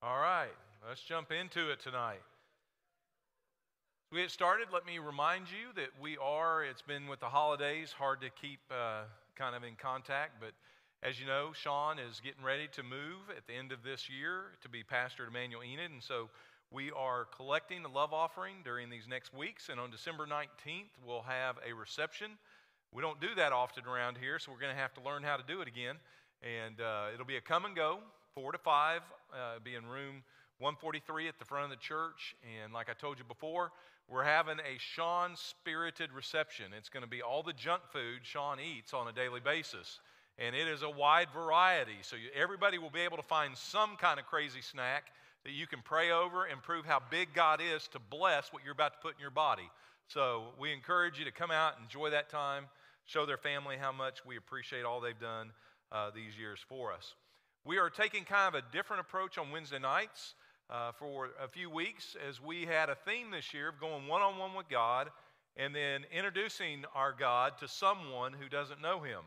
All right, let's jump into it tonight. As we get started, let me remind you that we are, it's been with the holidays, hard to keep uh, kind of in contact, but as you know, Sean is getting ready to move at the end of this year to be pastor at Emmanuel Enid, and so we are collecting the love offering during these next weeks, and on December 19th, we'll have a reception. We don't do that often around here, so we're going to have to learn how to do it again. And uh, it'll be a come and go, four to five, uh, be in room 143 at the front of the church. And like I told you before, we're having a Sean spirited reception. It's going to be all the junk food Sean eats on a daily basis. And it is a wide variety. So you, everybody will be able to find some kind of crazy snack that you can pray over and prove how big God is to bless what you're about to put in your body. So we encourage you to come out, enjoy that time, show their family how much we appreciate all they've done uh, these years for us. We are taking kind of a different approach on Wednesday nights uh, for a few weeks as we had a theme this year of going one on one with God and then introducing our God to someone who doesn't know Him.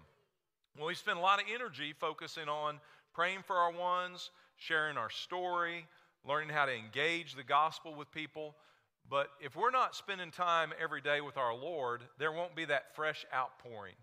Well, we spend a lot of energy focusing on praying for our ones, sharing our story, learning how to engage the gospel with people. But if we're not spending time every day with our Lord, there won't be that fresh outpouring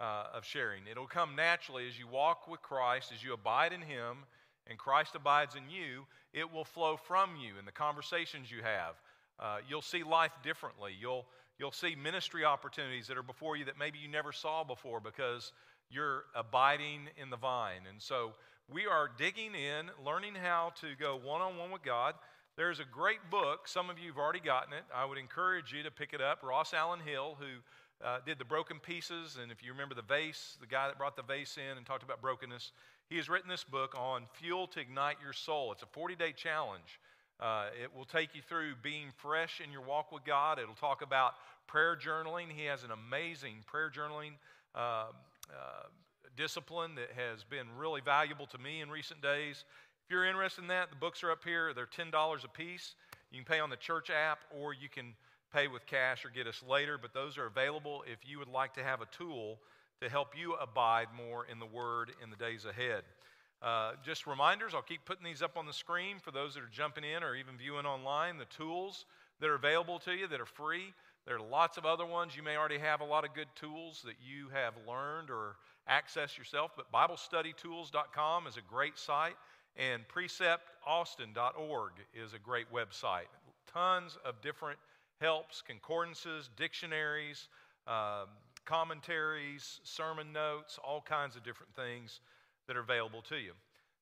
uh, of sharing. It'll come naturally as you walk with Christ, as you abide in Him, and Christ abides in you. It will flow from you in the conversations you have. Uh, you'll see life differently. You'll, you'll see ministry opportunities that are before you that maybe you never saw before because you're abiding in the vine. And so we are digging in, learning how to go one on one with God. There's a great book. Some of you have already gotten it. I would encourage you to pick it up. Ross Allen Hill, who uh, did the broken pieces. And if you remember the vase, the guy that brought the vase in and talked about brokenness, he has written this book on fuel to ignite your soul. It's a 40 day challenge. Uh, it will take you through being fresh in your walk with God. It'll talk about prayer journaling. He has an amazing prayer journaling uh, uh, discipline that has been really valuable to me in recent days. If you're interested in that, the books are up here. They're $10 a piece. You can pay on the church app or you can pay with cash or get us later, but those are available if you would like to have a tool to help you abide more in the Word in the days ahead. Uh, just reminders, I'll keep putting these up on the screen for those that are jumping in or even viewing online. The tools that are available to you that are free. There are lots of other ones. You may already have a lot of good tools that you have learned or access yourself, but BibleStudyTools.com is a great site, and PreceptAustin.org is a great website. Tons of different helps, concordances, dictionaries, um, commentaries, sermon notes, all kinds of different things that are available to you.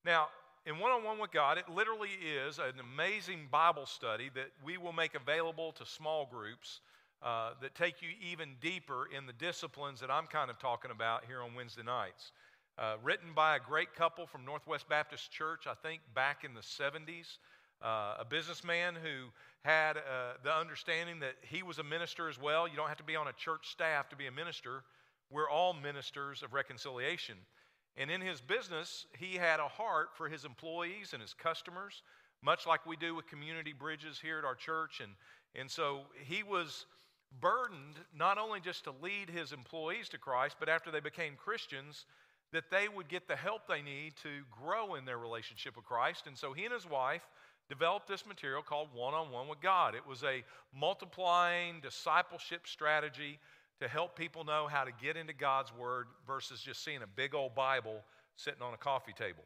Now, in one on one with God, it literally is an amazing Bible study that we will make available to small groups uh, that take you even deeper in the disciplines that I'm kind of talking about here on Wednesday nights. Uh, written by a great couple from Northwest Baptist Church, I think back in the 70s. Uh, a businessman who had uh, the understanding that he was a minister as well. You don't have to be on a church staff to be a minister. We're all ministers of reconciliation. And in his business, he had a heart for his employees and his customers, much like we do with community bridges here at our church. And, and so he was burdened not only just to lead his employees to Christ, but after they became Christians, that they would get the help they need to grow in their relationship with Christ. And so he and his wife developed this material called One on One with God. It was a multiplying discipleship strategy to help people know how to get into God's Word versus just seeing a big old Bible sitting on a coffee table.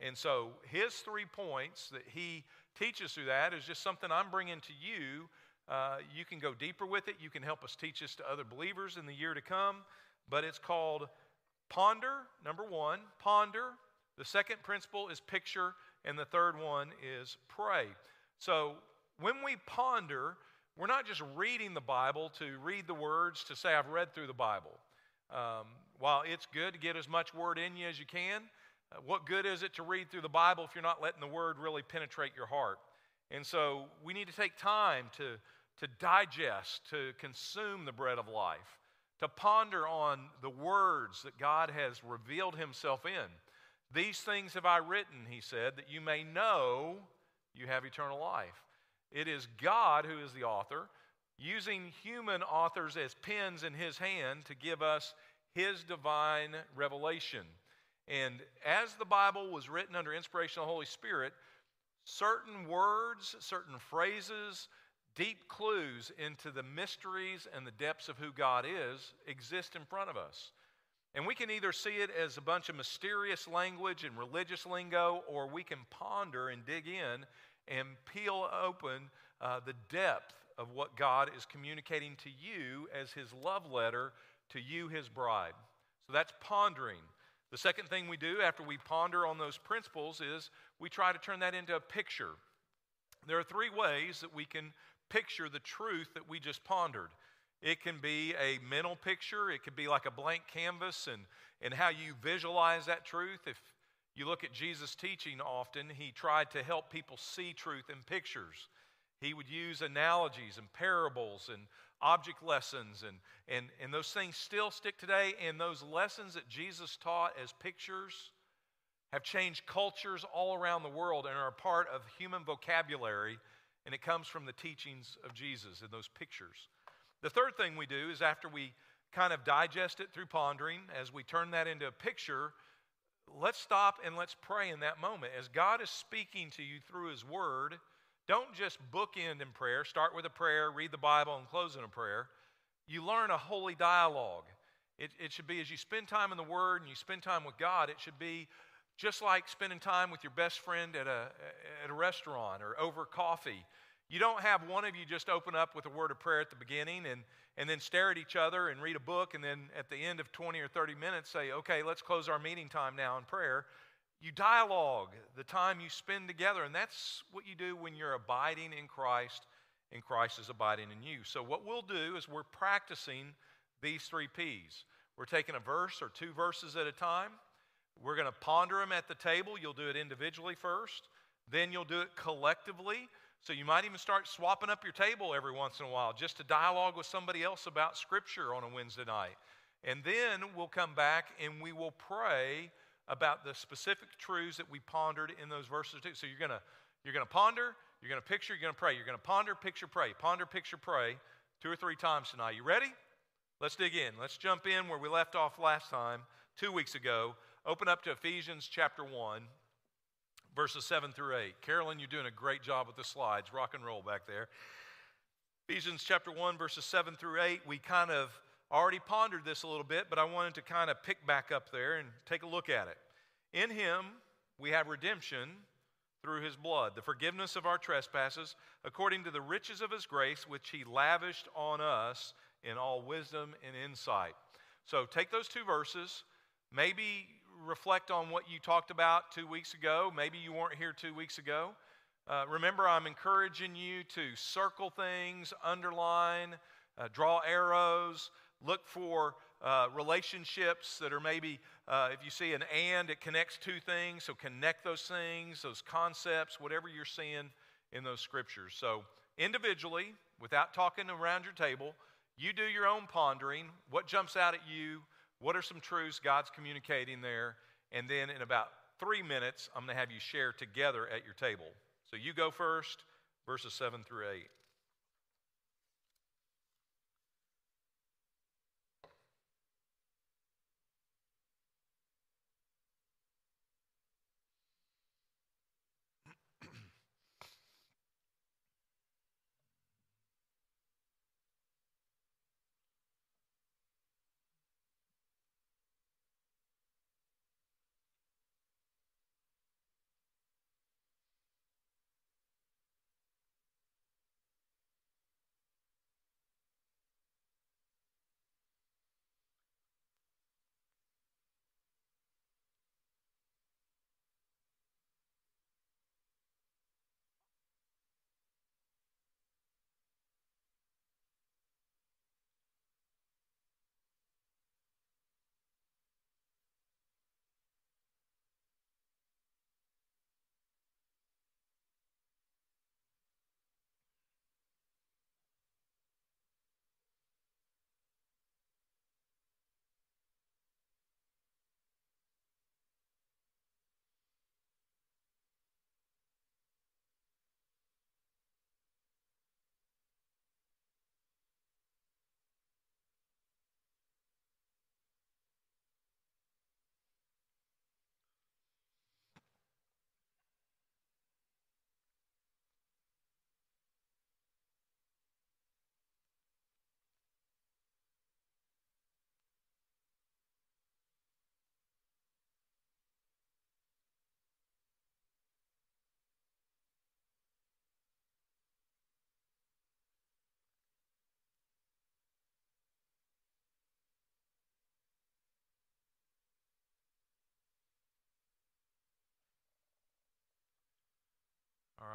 And so his three points that he teaches through that is just something I'm bringing to you uh, you can go deeper with it. You can help us teach this to other believers in the year to come. But it's called ponder, number one, ponder. The second principle is picture. And the third one is pray. So when we ponder, we're not just reading the Bible to read the words to say, I've read through the Bible. Um, while it's good to get as much word in you as you can, uh, what good is it to read through the Bible if you're not letting the word really penetrate your heart? And so we need to take time to to digest, to consume the bread of life, to ponder on the words that God has revealed Himself in. These things have I written, He said, that you may know you have eternal life. It is God who is the author, using human authors as pens in His hand to give us His divine revelation. And as the Bible was written under inspiration of the Holy Spirit, certain words, certain phrases, deep clues into the mysteries and the depths of who God is exist in front of us. And we can either see it as a bunch of mysterious language and religious lingo, or we can ponder and dig in and peel open uh, the depth of what God is communicating to you as His love letter to you, His bride. So that's pondering. The second thing we do after we ponder on those principles is we try to turn that into a picture. There are three ways that we can picture the truth that we just pondered. It can be a mental picture, it could be like a blank canvas, and, and how you visualize that truth. If you look at Jesus' teaching often, he tried to help people see truth in pictures. He would use analogies and parables and object lessons, and, and, and those things still stick today. And those lessons that Jesus taught as pictures have changed cultures all around the world and are a part of human vocabulary, and it comes from the teachings of Jesus in those pictures. The third thing we do is after we kind of digest it through pondering, as we turn that into a picture, let's stop and let's pray in that moment. As God is speaking to you through His Word, don't just bookend in prayer, start with a prayer, read the Bible, and close in a prayer. You learn a holy dialogue. It, it should be as you spend time in the Word and you spend time with God, it should be just like spending time with your best friend at a, at a restaurant or over coffee. You don't have one of you just open up with a word of prayer at the beginning and, and then stare at each other and read a book, and then at the end of 20 or 30 minutes say, okay, let's close our meeting time now in prayer. You dialogue the time you spend together, and that's what you do when you're abiding in Christ and Christ is abiding in you. So, what we'll do is we're practicing these three P's. We're taking a verse or two verses at a time. We're going to ponder them at the table. You'll do it individually first, then you'll do it collectively. So you might even start swapping up your table every once in a while just to dialogue with somebody else about Scripture on a Wednesday night. And then we'll come back and we will pray about the specific truths that we pondered in those verses too. So you're gonna you're gonna ponder, you're gonna picture, you're gonna pray. You're gonna ponder, picture, pray. Ponder, picture, pray two or three times tonight. You ready? Let's dig in. Let's jump in where we left off last time, two weeks ago. Open up to Ephesians chapter 1 verses 7 through 8. Carolyn, you're doing a great job with the slides. Rock and roll back there. Ephesians chapter 1, verses 7 through 8. We kind of already pondered this a little bit, but I wanted to kind of pick back up there and take a look at it. In him, we have redemption through his blood, the forgiveness of our trespasses, according to the riches of his grace, which he lavished on us in all wisdom and insight. So take those two verses. Maybe reflect on what you talked about two weeks ago. Maybe you weren't here two weeks ago. Uh, remember, I'm encouraging you to circle things, underline, uh, draw arrows, look for uh, relationships that are maybe, uh, if you see an and, it connects two things. So connect those things, those concepts, whatever you're seeing in those scriptures. So individually, without talking around your table, you do your own pondering. What jumps out at you? What are some truths God's communicating there? And then in about three minutes, I'm going to have you share together at your table. So you go first, verses 7 through 8.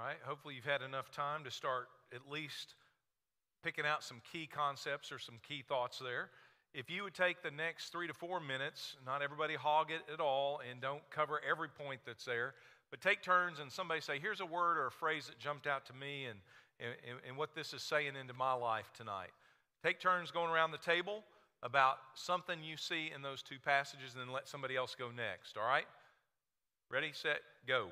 Right, hopefully you've had enough time to start at least picking out some key concepts or some key thoughts there. If you would take the next three to four minutes, not everybody hog it at all, and don't cover every point that's there, but take turns and somebody say, Here's a word or a phrase that jumped out to me and, and, and what this is saying into my life tonight. Take turns going around the table about something you see in those two passages and then let somebody else go next, all right? Ready, set, go.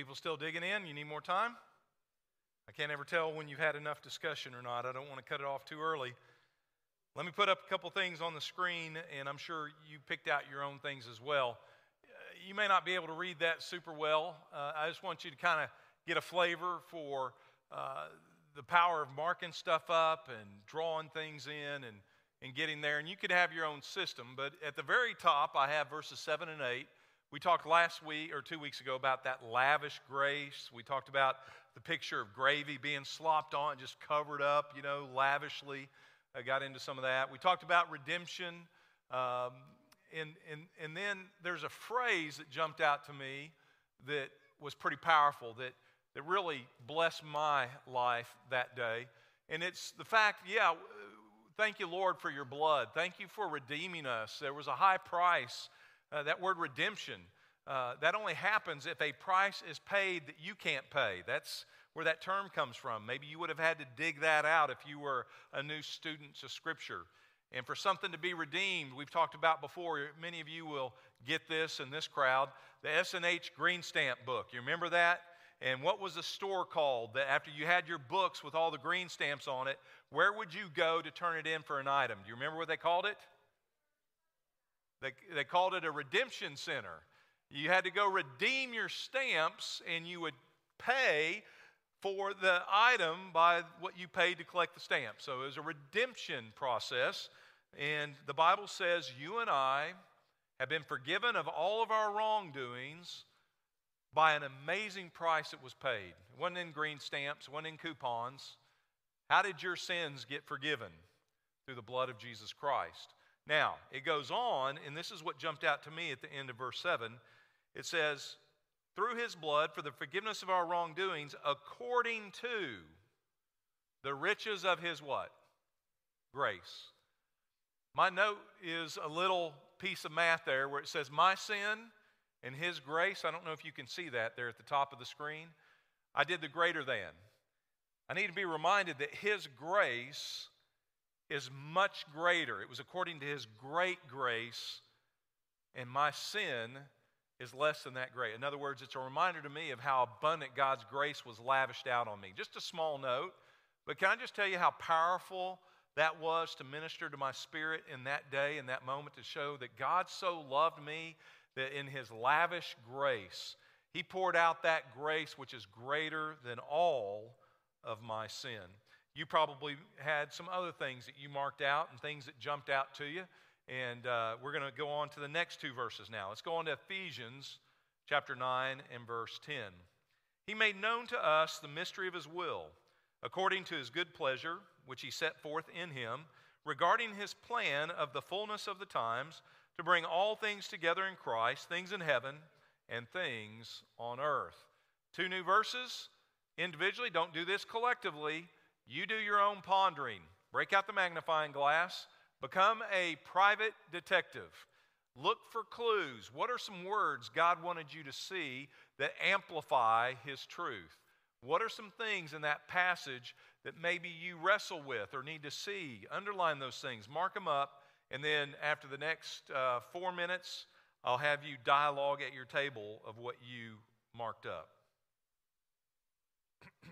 People still digging in? You need more time? I can't ever tell when you've had enough discussion or not. I don't want to cut it off too early. Let me put up a couple things on the screen, and I'm sure you picked out your own things as well. Uh, you may not be able to read that super well. Uh, I just want you to kind of get a flavor for uh, the power of marking stuff up and drawing things in and, and getting there. And you could have your own system, but at the very top, I have verses 7 and 8. We talked last week or two weeks ago about that lavish grace. We talked about the picture of gravy being slopped on, just covered up, you know, lavishly. I got into some of that. We talked about redemption. Um, and, and, and then there's a phrase that jumped out to me that was pretty powerful, that, that really blessed my life that day. And it's the fact, yeah, thank you, Lord, for your blood. Thank you for redeeming us. There was a high price. Uh, that word redemption, uh, that only happens if a price is paid that you can't pay. That's where that term comes from. Maybe you would have had to dig that out if you were a new student to Scripture. And for something to be redeemed, we've talked about before, many of you will get this in this crowd, the S&H Green Stamp book. You remember that? And what was the store called that after you had your books with all the green stamps on it, where would you go to turn it in for an item? Do you remember what they called it? They, they called it a redemption center. You had to go redeem your stamps and you would pay for the item by what you paid to collect the stamp. So it was a redemption process. And the Bible says you and I have been forgiven of all of our wrongdoings by an amazing price that was paid. It wasn't in green stamps, it wasn't in coupons. How did your sins get forgiven? Through the blood of Jesus Christ. Now, it goes on, and this is what jumped out to me at the end of verse 7. It says, through his blood for the forgiveness of our wrongdoings according to the riches of his what? Grace. My note is a little piece of math there where it says, My sin and his grace. I don't know if you can see that there at the top of the screen. I did the greater than. I need to be reminded that his grace is much greater. It was according to his great grace, and my sin is less than that great. In other words, it's a reminder to me of how abundant God's grace was lavished out on me. Just a small note, but can I just tell you how powerful that was to minister to my spirit in that day, in that moment, to show that God so loved me that in His lavish grace, He poured out that grace which is greater than all of my sin. You probably had some other things that you marked out and things that jumped out to you. And uh, we're going to go on to the next two verses now. Let's go on to Ephesians chapter 9 and verse 10. He made known to us the mystery of his will, according to his good pleasure, which he set forth in him, regarding his plan of the fullness of the times, to bring all things together in Christ, things in heaven and things on earth. Two new verses individually. Don't do this collectively. You do your own pondering. Break out the magnifying glass Become a private detective. Look for clues. What are some words God wanted you to see that amplify His truth? What are some things in that passage that maybe you wrestle with or need to see? Underline those things, mark them up, and then after the next uh, four minutes, I'll have you dialogue at your table of what you marked up.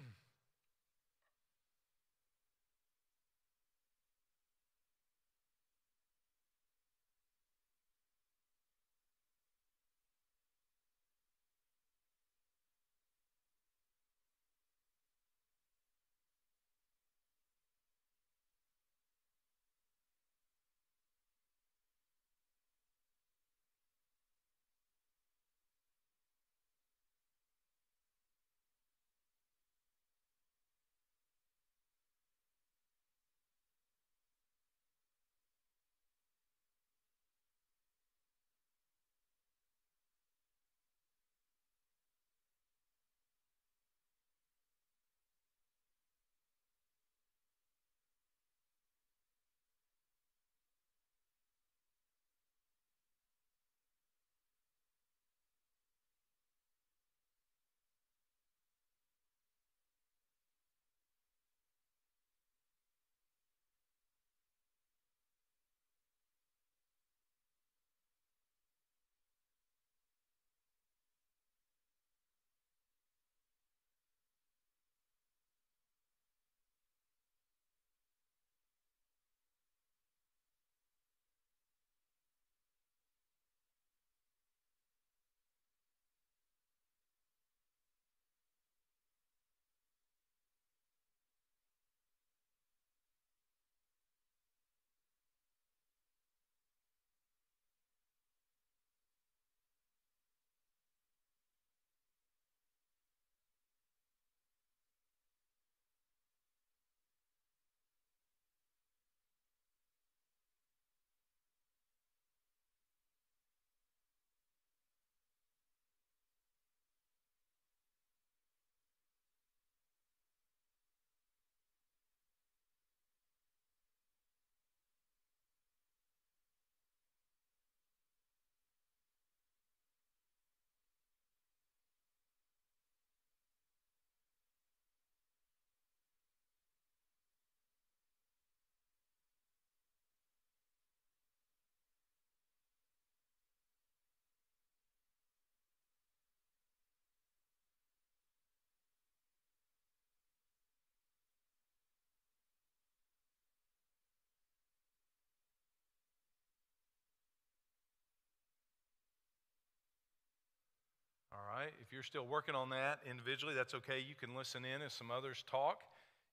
right? If you're still working on that individually, that's okay. You can listen in as some others talk.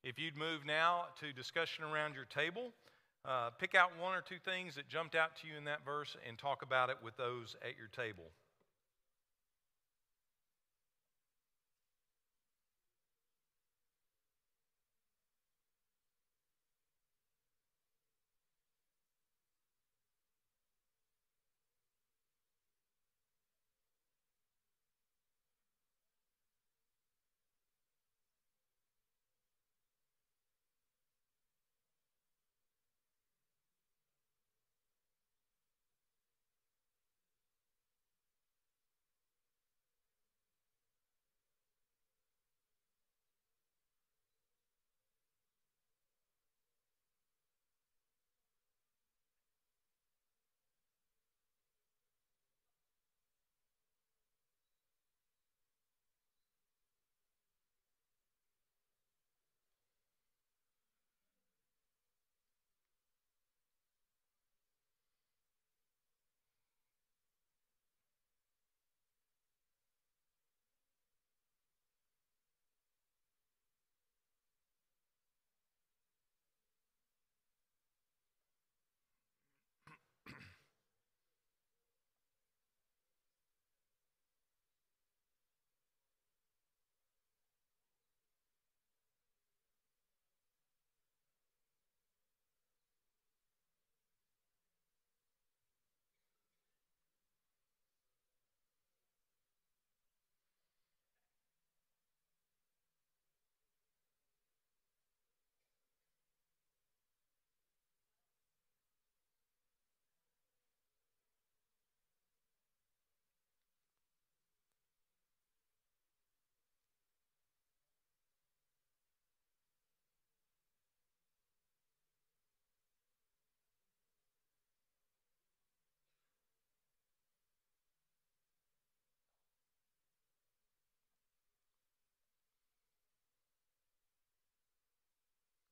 If you'd move now to discussion around your table, uh, pick out one or two things that jumped out to you in that verse and talk about it with those at your table.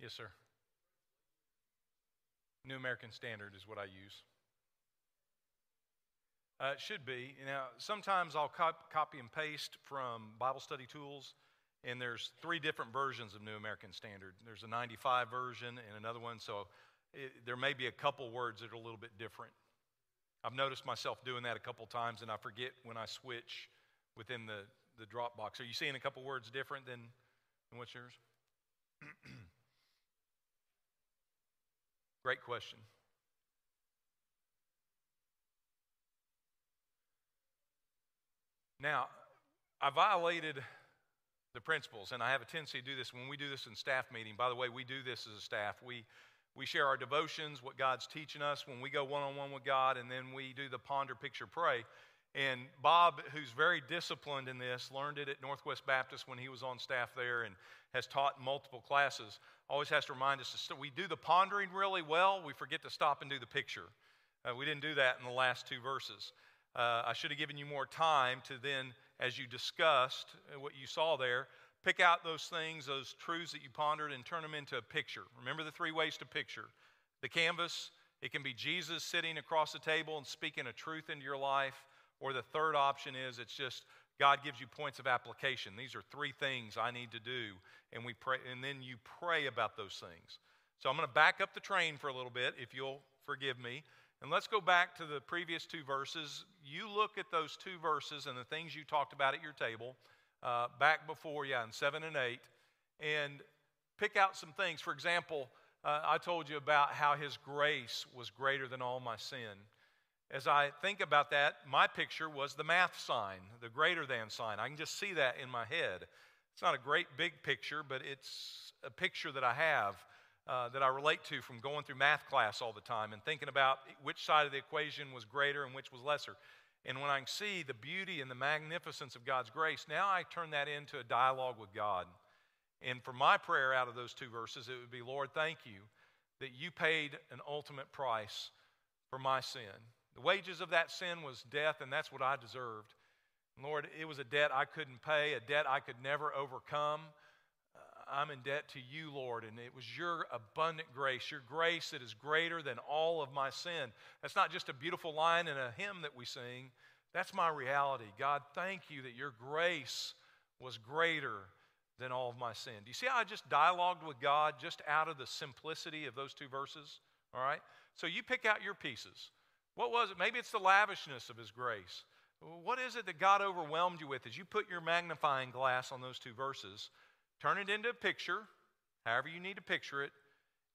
Yes, sir. New American Standard is what I use. Uh, it should be. Now, sometimes I'll cop- copy and paste from Bible study tools, and there's three different versions of New American Standard. There's a 95 version and another one, so it, there may be a couple words that are a little bit different. I've noticed myself doing that a couple times, and I forget when I switch within the, the Dropbox. Are you seeing a couple words different than, than what's yours? Great question. Now, I violated the principles, and I have a tendency to do this when we do this in staff meeting. By the way, we do this as a staff. We, we share our devotions, what God's teaching us when we go one on one with God, and then we do the ponder, picture, pray. And Bob, who's very disciplined in this, learned it at Northwest Baptist when he was on staff there and has taught multiple classes, always has to remind us we do the pondering really well, we forget to stop and do the picture. Uh, we didn't do that in the last two verses. Uh, I should have given you more time to then, as you discussed uh, what you saw there, pick out those things, those truths that you pondered, and turn them into a picture. Remember the three ways to picture the canvas, it can be Jesus sitting across the table and speaking a truth into your life. Or the third option is it's just God gives you points of application. These are three things I need to do, and we pray, and then you pray about those things. So I'm going to back up the train for a little bit, if you'll forgive me. And let's go back to the previous two verses. You look at those two verses and the things you talked about at your table uh, back before, yeah, in seven and eight, and pick out some things. For example, uh, I told you about how His grace was greater than all my sin as I think about that, my picture was the math sign, the greater than sign. I can just see that in my head. It's not a great big picture, but it's a picture that I have uh, that I relate to from going through math class all the time and thinking about which side of the equation was greater and which was lesser. And when I can see the beauty and the magnificence of God's grace, now I turn that into a dialogue with God. And for my prayer out of those two verses, it would be Lord, thank you that you paid an ultimate price for my sin. The wages of that sin was death, and that's what I deserved. Lord, it was a debt I couldn't pay, a debt I could never overcome. Uh, I'm in debt to you, Lord, and it was your abundant grace, your grace that is greater than all of my sin. That's not just a beautiful line in a hymn that we sing, That's my reality. God, thank you that your grace was greater than all of my sin. Do you see how I just dialogued with God just out of the simplicity of those two verses? All right? So you pick out your pieces. What was it? Maybe it's the lavishness of His grace. What is it that God overwhelmed you with as you put your magnifying glass on those two verses? Turn it into a picture, however you need to picture it,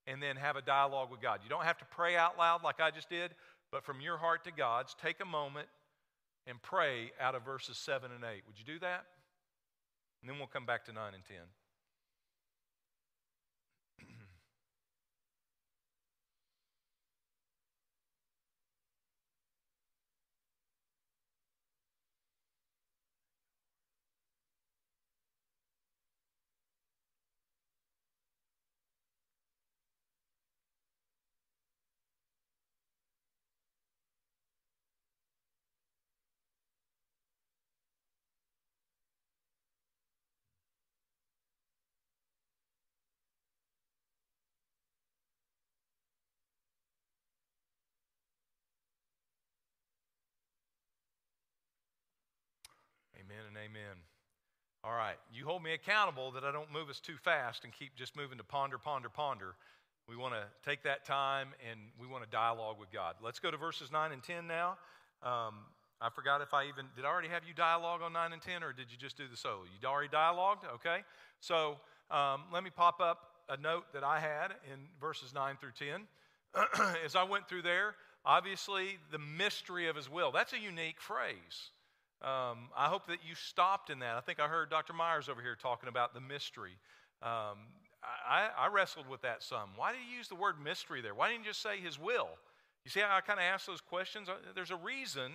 and then have a dialogue with God. You don't have to pray out loud like I just did, but from your heart to God's, take a moment and pray out of verses 7 and 8. Would you do that? And then we'll come back to 9 and 10. Amen. All right, you hold me accountable that I don't move us too fast and keep just moving to ponder, ponder, ponder. We want to take that time and we want to dialogue with God. Let's go to verses 9 and 10 now. Um, I forgot if I even, did I already have you dialogue on 9 and 10 or did you just do the solo? You already dialogued? Okay. So um, let me pop up a note that I had in verses 9 through 10. As I went through there, obviously the mystery of his will. That's a unique phrase. Um, I hope that you stopped in that. I think I heard Dr. Myers over here talking about the mystery. Um, I, I, wrestled with that some. Why did he use the word mystery there? Why didn't you just say his will? You see how I kind of ask those questions? Uh, there's a reason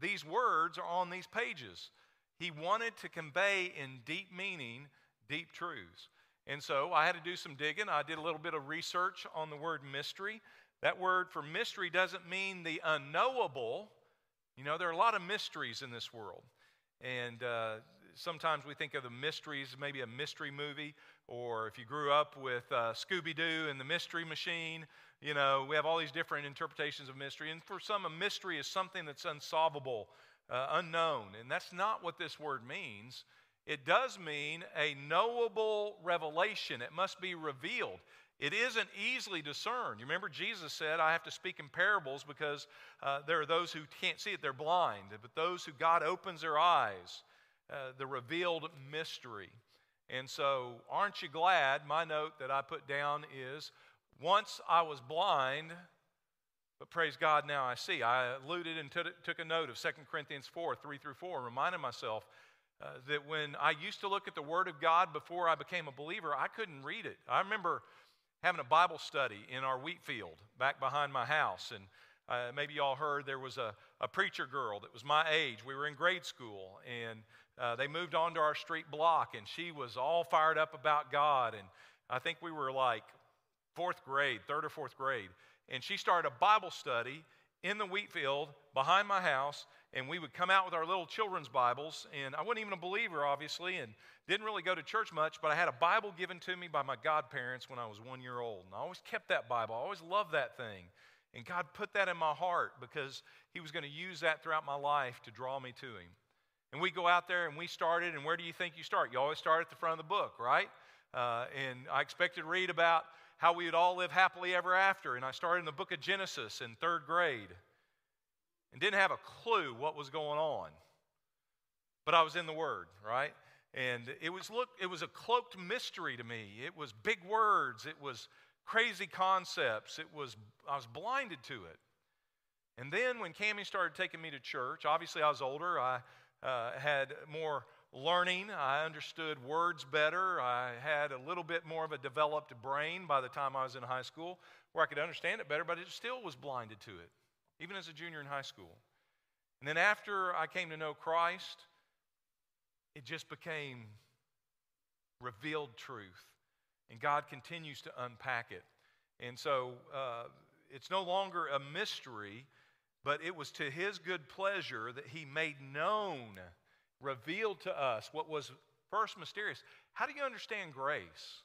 these words are on these pages. He wanted to convey in deep meaning deep truths. And so I had to do some digging. I did a little bit of research on the word mystery. That word for mystery doesn't mean the unknowable, you know, there are a lot of mysteries in this world. And uh, sometimes we think of the mysteries, maybe a mystery movie, or if you grew up with uh, Scooby Doo and the Mystery Machine, you know, we have all these different interpretations of mystery. And for some, a mystery is something that's unsolvable, uh, unknown. And that's not what this word means. It does mean a knowable revelation, it must be revealed. It isn't easily discerned. You remember Jesus said, I have to speak in parables because uh, there are those who can't see it, they're blind. But those who God opens their eyes, uh, the revealed mystery. And so, aren't you glad? My note that I put down is once I was blind, but praise God, now I see. I alluded and took a note of 2 Corinthians 4 3 through 4, and reminded myself uh, that when I used to look at the Word of God before I became a believer, I couldn't read it. I remember having a Bible study in our wheat field back behind my house. And uh, maybe y'all heard there was a, a preacher girl that was my age. We were in grade school, and uh, they moved on to our street block, and she was all fired up about God. And I think we were like fourth grade, third or fourth grade. And she started a Bible study in the wheat field behind my house, and we would come out with our little children's Bibles. And I wasn't even a believer, obviously, and didn't really go to church much, but I had a Bible given to me by my godparents when I was one year old. And I always kept that Bible, I always loved that thing. And God put that in my heart because He was going to use that throughout my life to draw me to Him. And we go out there and we started, and where do you think you start? You always start at the front of the book, right? Uh, and I expected to read about how we would all live happily ever after. And I started in the book of Genesis in third grade and didn't have a clue what was going on. But I was in the Word, right? And it was look, it was a cloaked mystery to me. It was big words, it was crazy concepts, it was I was blinded to it. And then when Cami started taking me to church, obviously I was older, I uh, had more learning, I understood words better, I had a little bit more of a developed brain by the time I was in high school, where I could understand it better, but it still was blinded to it even as a junior in high school. And then after I came to know Christ, it just became revealed truth. And God continues to unpack it. And so uh, it's no longer a mystery, but it was to His good pleasure that He made known, revealed to us what was first mysterious. How do you understand grace?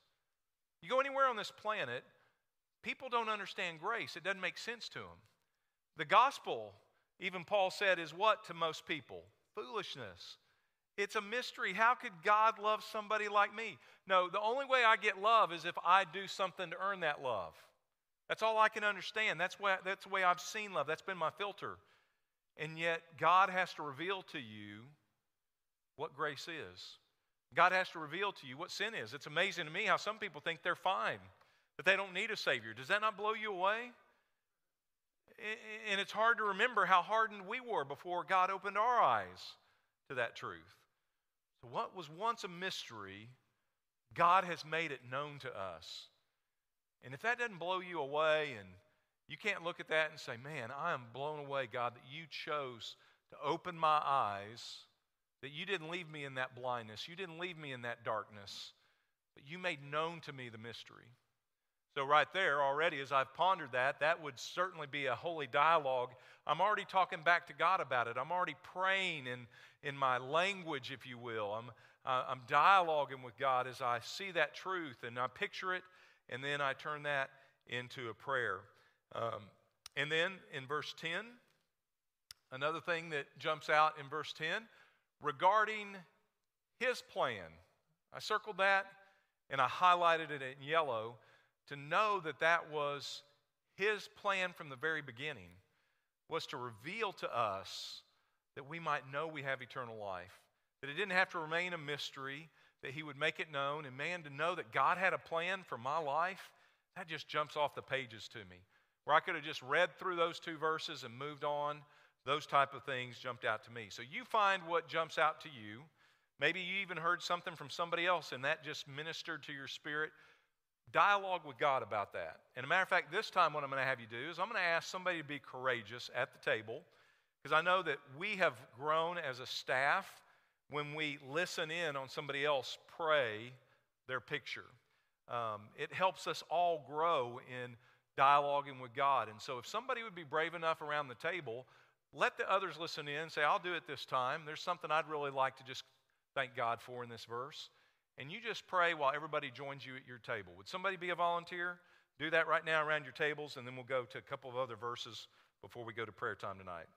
You go anywhere on this planet, people don't understand grace, it doesn't make sense to them. The gospel even Paul said, is what to most people? Foolishness. It's a mystery. How could God love somebody like me? No, the only way I get love is if I do something to earn that love. That's all I can understand. That's, why, that's the way I've seen love. That's been my filter. And yet, God has to reveal to you what grace is. God has to reveal to you what sin is. It's amazing to me how some people think they're fine, that they don't need a Savior. Does that not blow you away? And it's hard to remember how hardened we were before God opened our eyes to that truth. So, what was once a mystery, God has made it known to us. And if that doesn't blow you away and you can't look at that and say, Man, I am blown away, God, that you chose to open my eyes, that you didn't leave me in that blindness, you didn't leave me in that darkness, but you made known to me the mystery. So, right there, already, as I've pondered that, that would certainly be a holy dialogue. I'm already talking back to God about it. I'm already praying in, in my language, if you will. I'm, uh, I'm dialoguing with God as I see that truth and I picture it, and then I turn that into a prayer. Um, and then in verse 10, another thing that jumps out in verse 10 regarding his plan. I circled that and I highlighted it in yellow to know that that was his plan from the very beginning was to reveal to us that we might know we have eternal life that it didn't have to remain a mystery that he would make it known. And man to know that god had a plan for my life that just jumps off the pages to me. Where i could have just read through those two verses and moved on those type of things jumped out to me. So you find what jumps out to you. Maybe you even heard something from somebody else and that just ministered to your spirit dialogue with God about that. And a matter of fact, this time what I'm going to have you do is I'm going to ask somebody to be courageous at the table because I know that we have grown as a staff when we listen in on somebody else pray their picture. Um, it helps us all grow in dialoguing with God. And so if somebody would be brave enough around the table, let the others listen in say, I'll do it this time. There's something I'd really like to just thank God for in this verse and you just pray while everybody joins you at your table. Would somebody be a volunteer? Do that right now around your tables, and then we'll go to a couple of other verses before we go to prayer time tonight.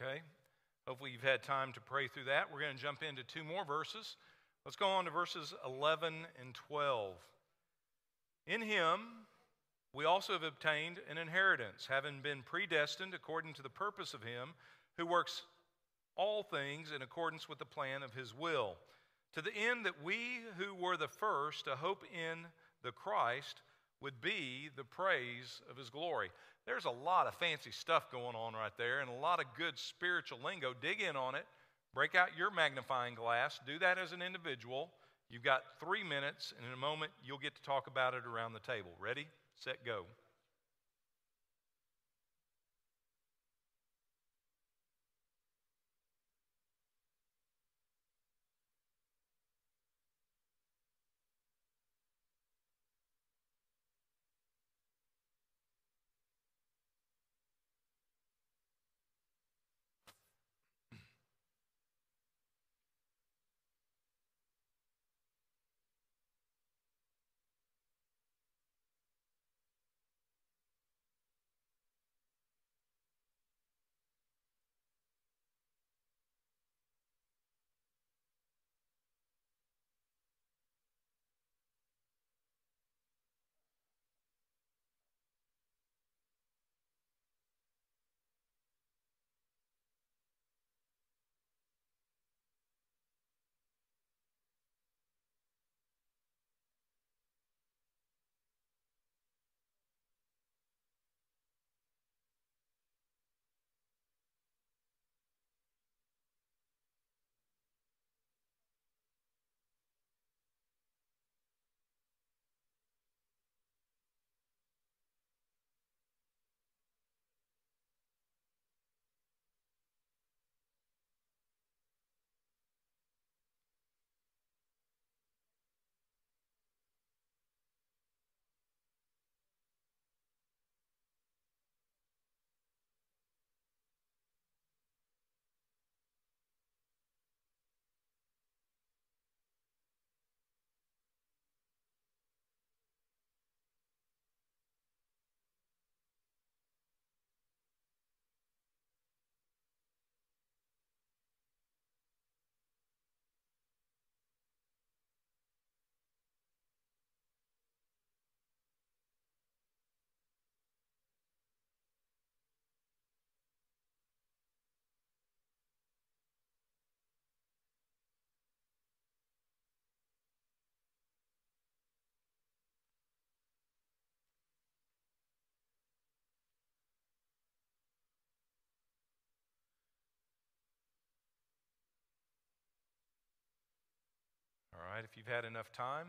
Okay? Hopefully, you've had time to pray through that. We're going to jump into two more verses. Let's go on to verses 11 and 12. In him, we also have obtained an inheritance, having been predestined according to the purpose of him who works all things in accordance with the plan of his will, to the end that we who were the first to hope in the Christ would be the praise of his glory. There's a lot of fancy stuff going on right there and a lot of good spiritual lingo. Dig in on it. Break out your magnifying glass. Do that as an individual. You've got three minutes, and in a moment, you'll get to talk about it around the table. Ready, set, go. If you've had enough time,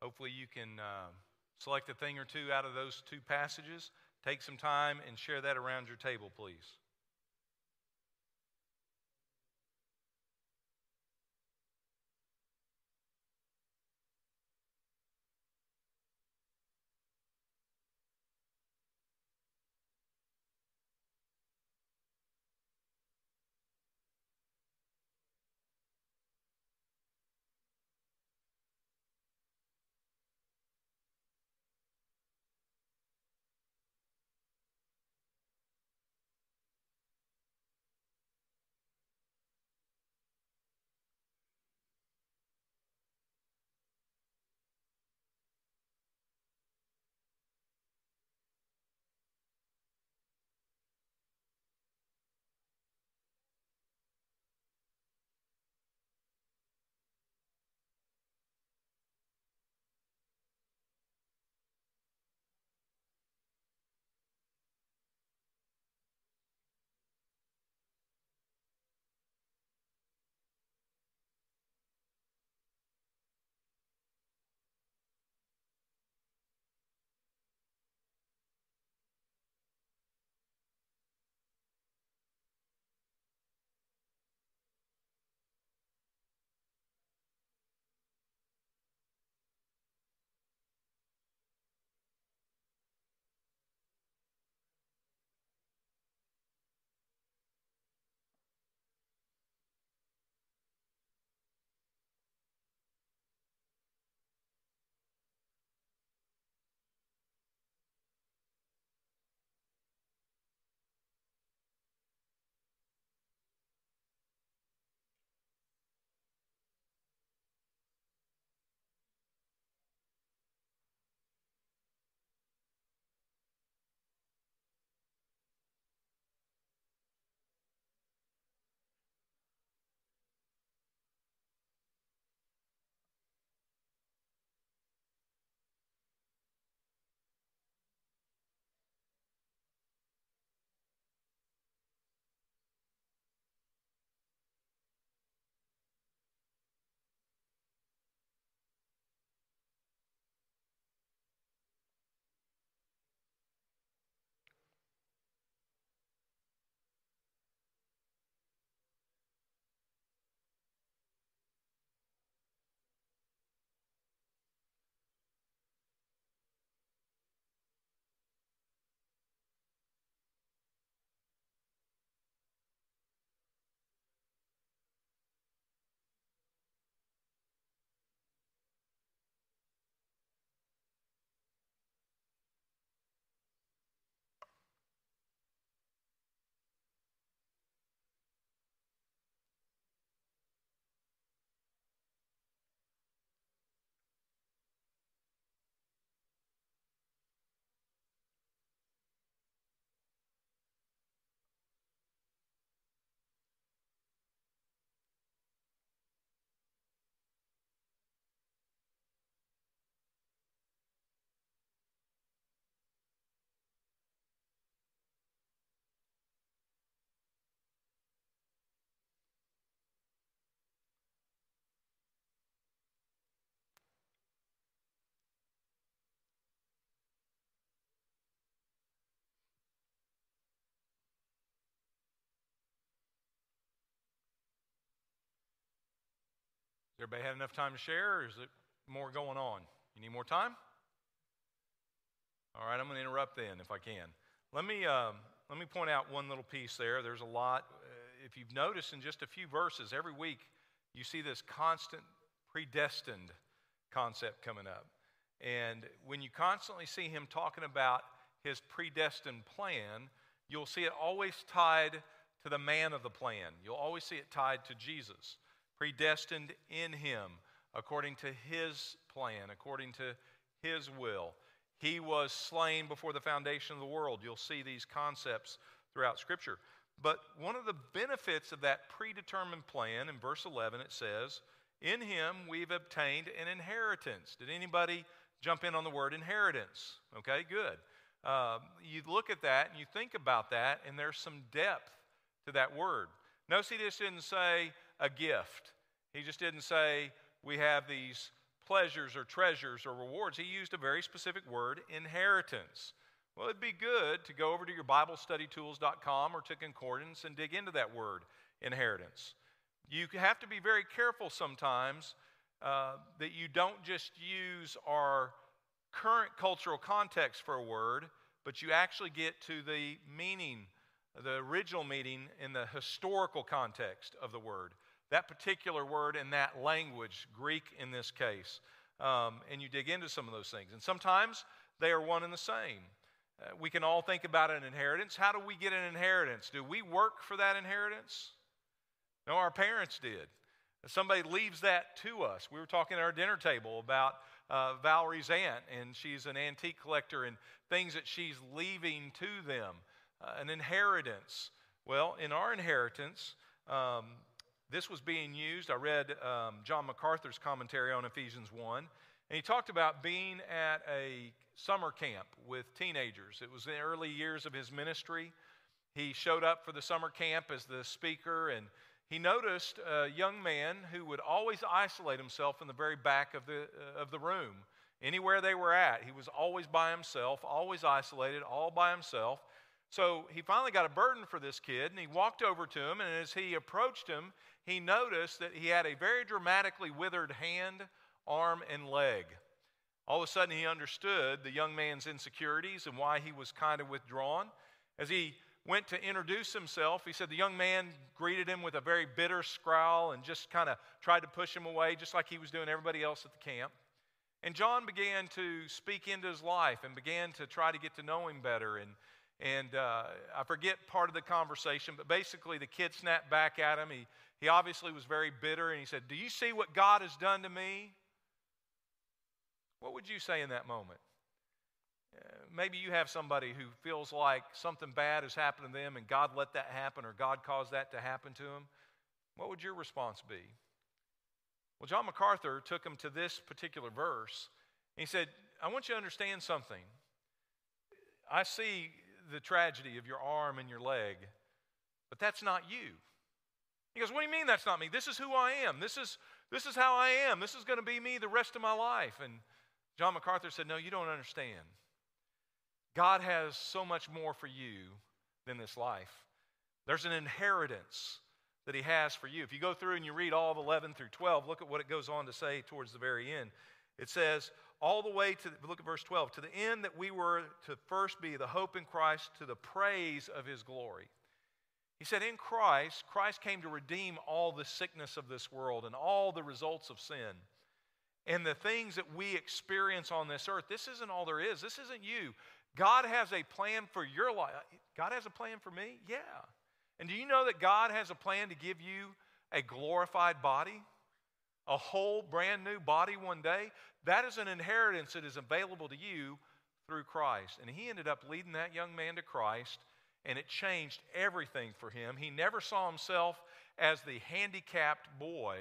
hopefully you can uh, select a thing or two out of those two passages. Take some time and share that around your table, please. Everybody had enough time to share, or is it more going on? You need more time? All right, I'm going to interrupt then if I can. Let me, uh, let me point out one little piece there. There's a lot. Uh, if you've noticed in just a few verses, every week you see this constant predestined concept coming up. And when you constantly see him talking about his predestined plan, you'll see it always tied to the man of the plan. You'll always see it tied to Jesus, predestined in him according to his plan, according to his will. He was slain before the foundation of the world. You'll see these concepts throughout Scripture. But one of the benefits of that predetermined plan, in verse 11, it says, In him we've obtained an inheritance. Did anybody jump in on the word inheritance? Okay, good. Uh, you look at that and you think about that, and there's some depth to that word. Notice he just didn't say a gift, he just didn't say we have these pleasures or treasures or rewards. He used a very specific word, inheritance. Well, it'd be good to go over to your BibleStudyTools.com or to Concordance and dig into that word, inheritance. You have to be very careful sometimes uh, that you don't just use our current cultural context for a word, but you actually get to the meaning, the original meaning in the historical context of the word that particular word in that language, Greek in this case. Um, and you dig into some of those things. And sometimes they are one and the same. Uh, we can all think about an inheritance. How do we get an inheritance? Do we work for that inheritance? No, our parents did. Somebody leaves that to us. We were talking at our dinner table about uh, Valerie's aunt, and she's an antique collector and things that she's leaving to them, uh, an inheritance. Well, in our inheritance, um, this was being used. I read um, John MacArthur's commentary on Ephesians 1, and he talked about being at a summer camp with teenagers. It was the early years of his ministry. He showed up for the summer camp as the speaker, and he noticed a young man who would always isolate himself in the very back of the, uh, of the room. Anywhere they were at, he was always by himself, always isolated, all by himself. So he finally got a burden for this kid, and he walked over to him, and as he approached him, he noticed that he had a very dramatically withered hand, arm, and leg. All of a sudden, he understood the young man's insecurities and why he was kind of withdrawn. As he went to introduce himself, he said the young man greeted him with a very bitter scowl and just kind of tried to push him away, just like he was doing everybody else at the camp. And John began to speak into his life and began to try to get to know him better. And, and uh, I forget part of the conversation, but basically the kid snapped back at him. He, he obviously was very bitter and he said, Do you see what God has done to me? What would you say in that moment? Uh, maybe you have somebody who feels like something bad has happened to them and God let that happen or God caused that to happen to them. What would your response be? Well, John MacArthur took him to this particular verse. And he said, I want you to understand something. I see the tragedy of your arm and your leg, but that's not you. He goes, What do you mean that's not me? This is who I am. This is, this is how I am. This is going to be me the rest of my life. And John MacArthur said, No, you don't understand. God has so much more for you than this life. There's an inheritance that He has for you. If you go through and you read all of 11 through 12, look at what it goes on to say towards the very end. It says, all the way to, look at verse 12, to the end that we were to first be the hope in Christ to the praise of His glory. He said, In Christ, Christ came to redeem all the sickness of this world and all the results of sin. And the things that we experience on this earth, this isn't all there is. This isn't you. God has a plan for your life. God has a plan for me? Yeah. And do you know that God has a plan to give you a glorified body? A whole brand new body one day? That is an inheritance that is available to you through Christ. And he ended up leading that young man to Christ and it changed everything for him. He never saw himself as the handicapped boy,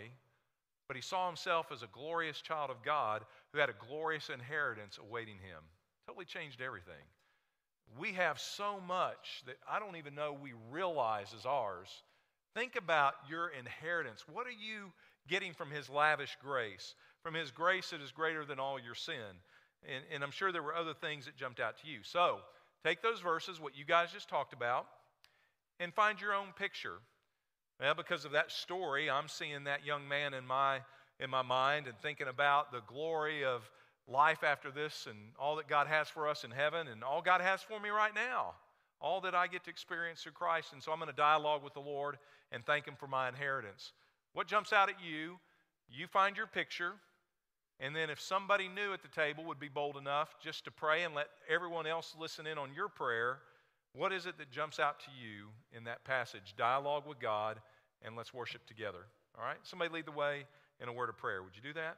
but he saw himself as a glorious child of God who had a glorious inheritance awaiting him. Totally changed everything. We have so much that I don't even know we realize is ours. Think about your inheritance. What are you getting from his lavish grace? From his grace that is greater than all your sin. And, and I'm sure there were other things that jumped out to you. So, Take those verses, what you guys just talked about, and find your own picture. Well, because of that story, I'm seeing that young man in my in my mind and thinking about the glory of life after this and all that God has for us in heaven and all God has for me right now, all that I get to experience through Christ. And so I'm going to dialogue with the Lord and thank Him for my inheritance. What jumps out at you? You find your picture, and then if somebody new at the table would be bold enough just to pray and let everyone else listen in on your prayer, what is it that jumps out to you in that passage? Dialogue with God, and let's worship together. All right? Somebody lead the way in a word of prayer. Would you do that?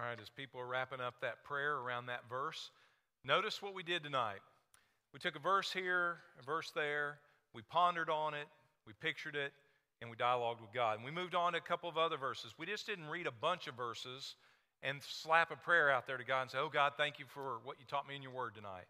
All right, as people are wrapping up that prayer around that verse, notice what we did tonight. We took a verse here, a verse there, we pondered on it, we pictured it, and we dialogued with God. And we moved on to a couple of other verses. We just didn't read a bunch of verses and slap a prayer out there to God and say, Oh, God, thank you for what you taught me in your word tonight.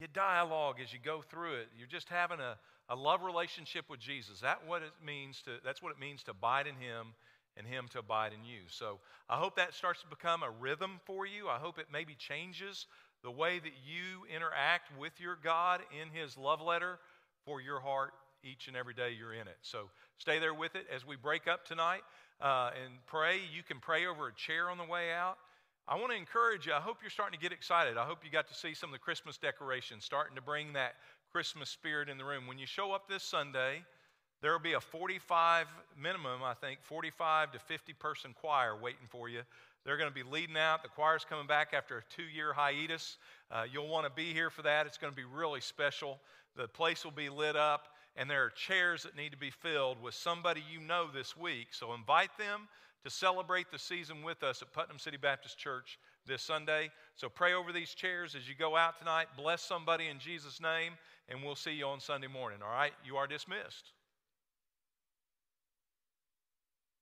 You dialogue as you go through it. You're just having a, a love relationship with Jesus. That what it means to, that's what it means to abide in Him and Him to abide in you. So I hope that starts to become a rhythm for you. I hope it maybe changes the way that you interact with your God in His love letter for your heart each and every day you're in it. So stay there with it as we break up tonight uh, and pray. You can pray over a chair on the way out. I want to encourage you. I hope you're starting to get excited. I hope you got to see some of the Christmas decorations starting to bring that Christmas spirit in the room. When you show up this Sunday, there will be a 45 minimum, I think, 45 to 50 person choir waiting for you. They're going to be leading out. The choir's coming back after a two year hiatus. Uh, you'll want to be here for that. It's going to be really special. The place will be lit up, and there are chairs that need to be filled with somebody you know this week. So invite them to celebrate the season with us at Putnam City Baptist Church this Sunday. So pray over these chairs as you go out tonight. Bless somebody in Jesus' name, and we'll see you on Sunday morning. All right? You are dismissed.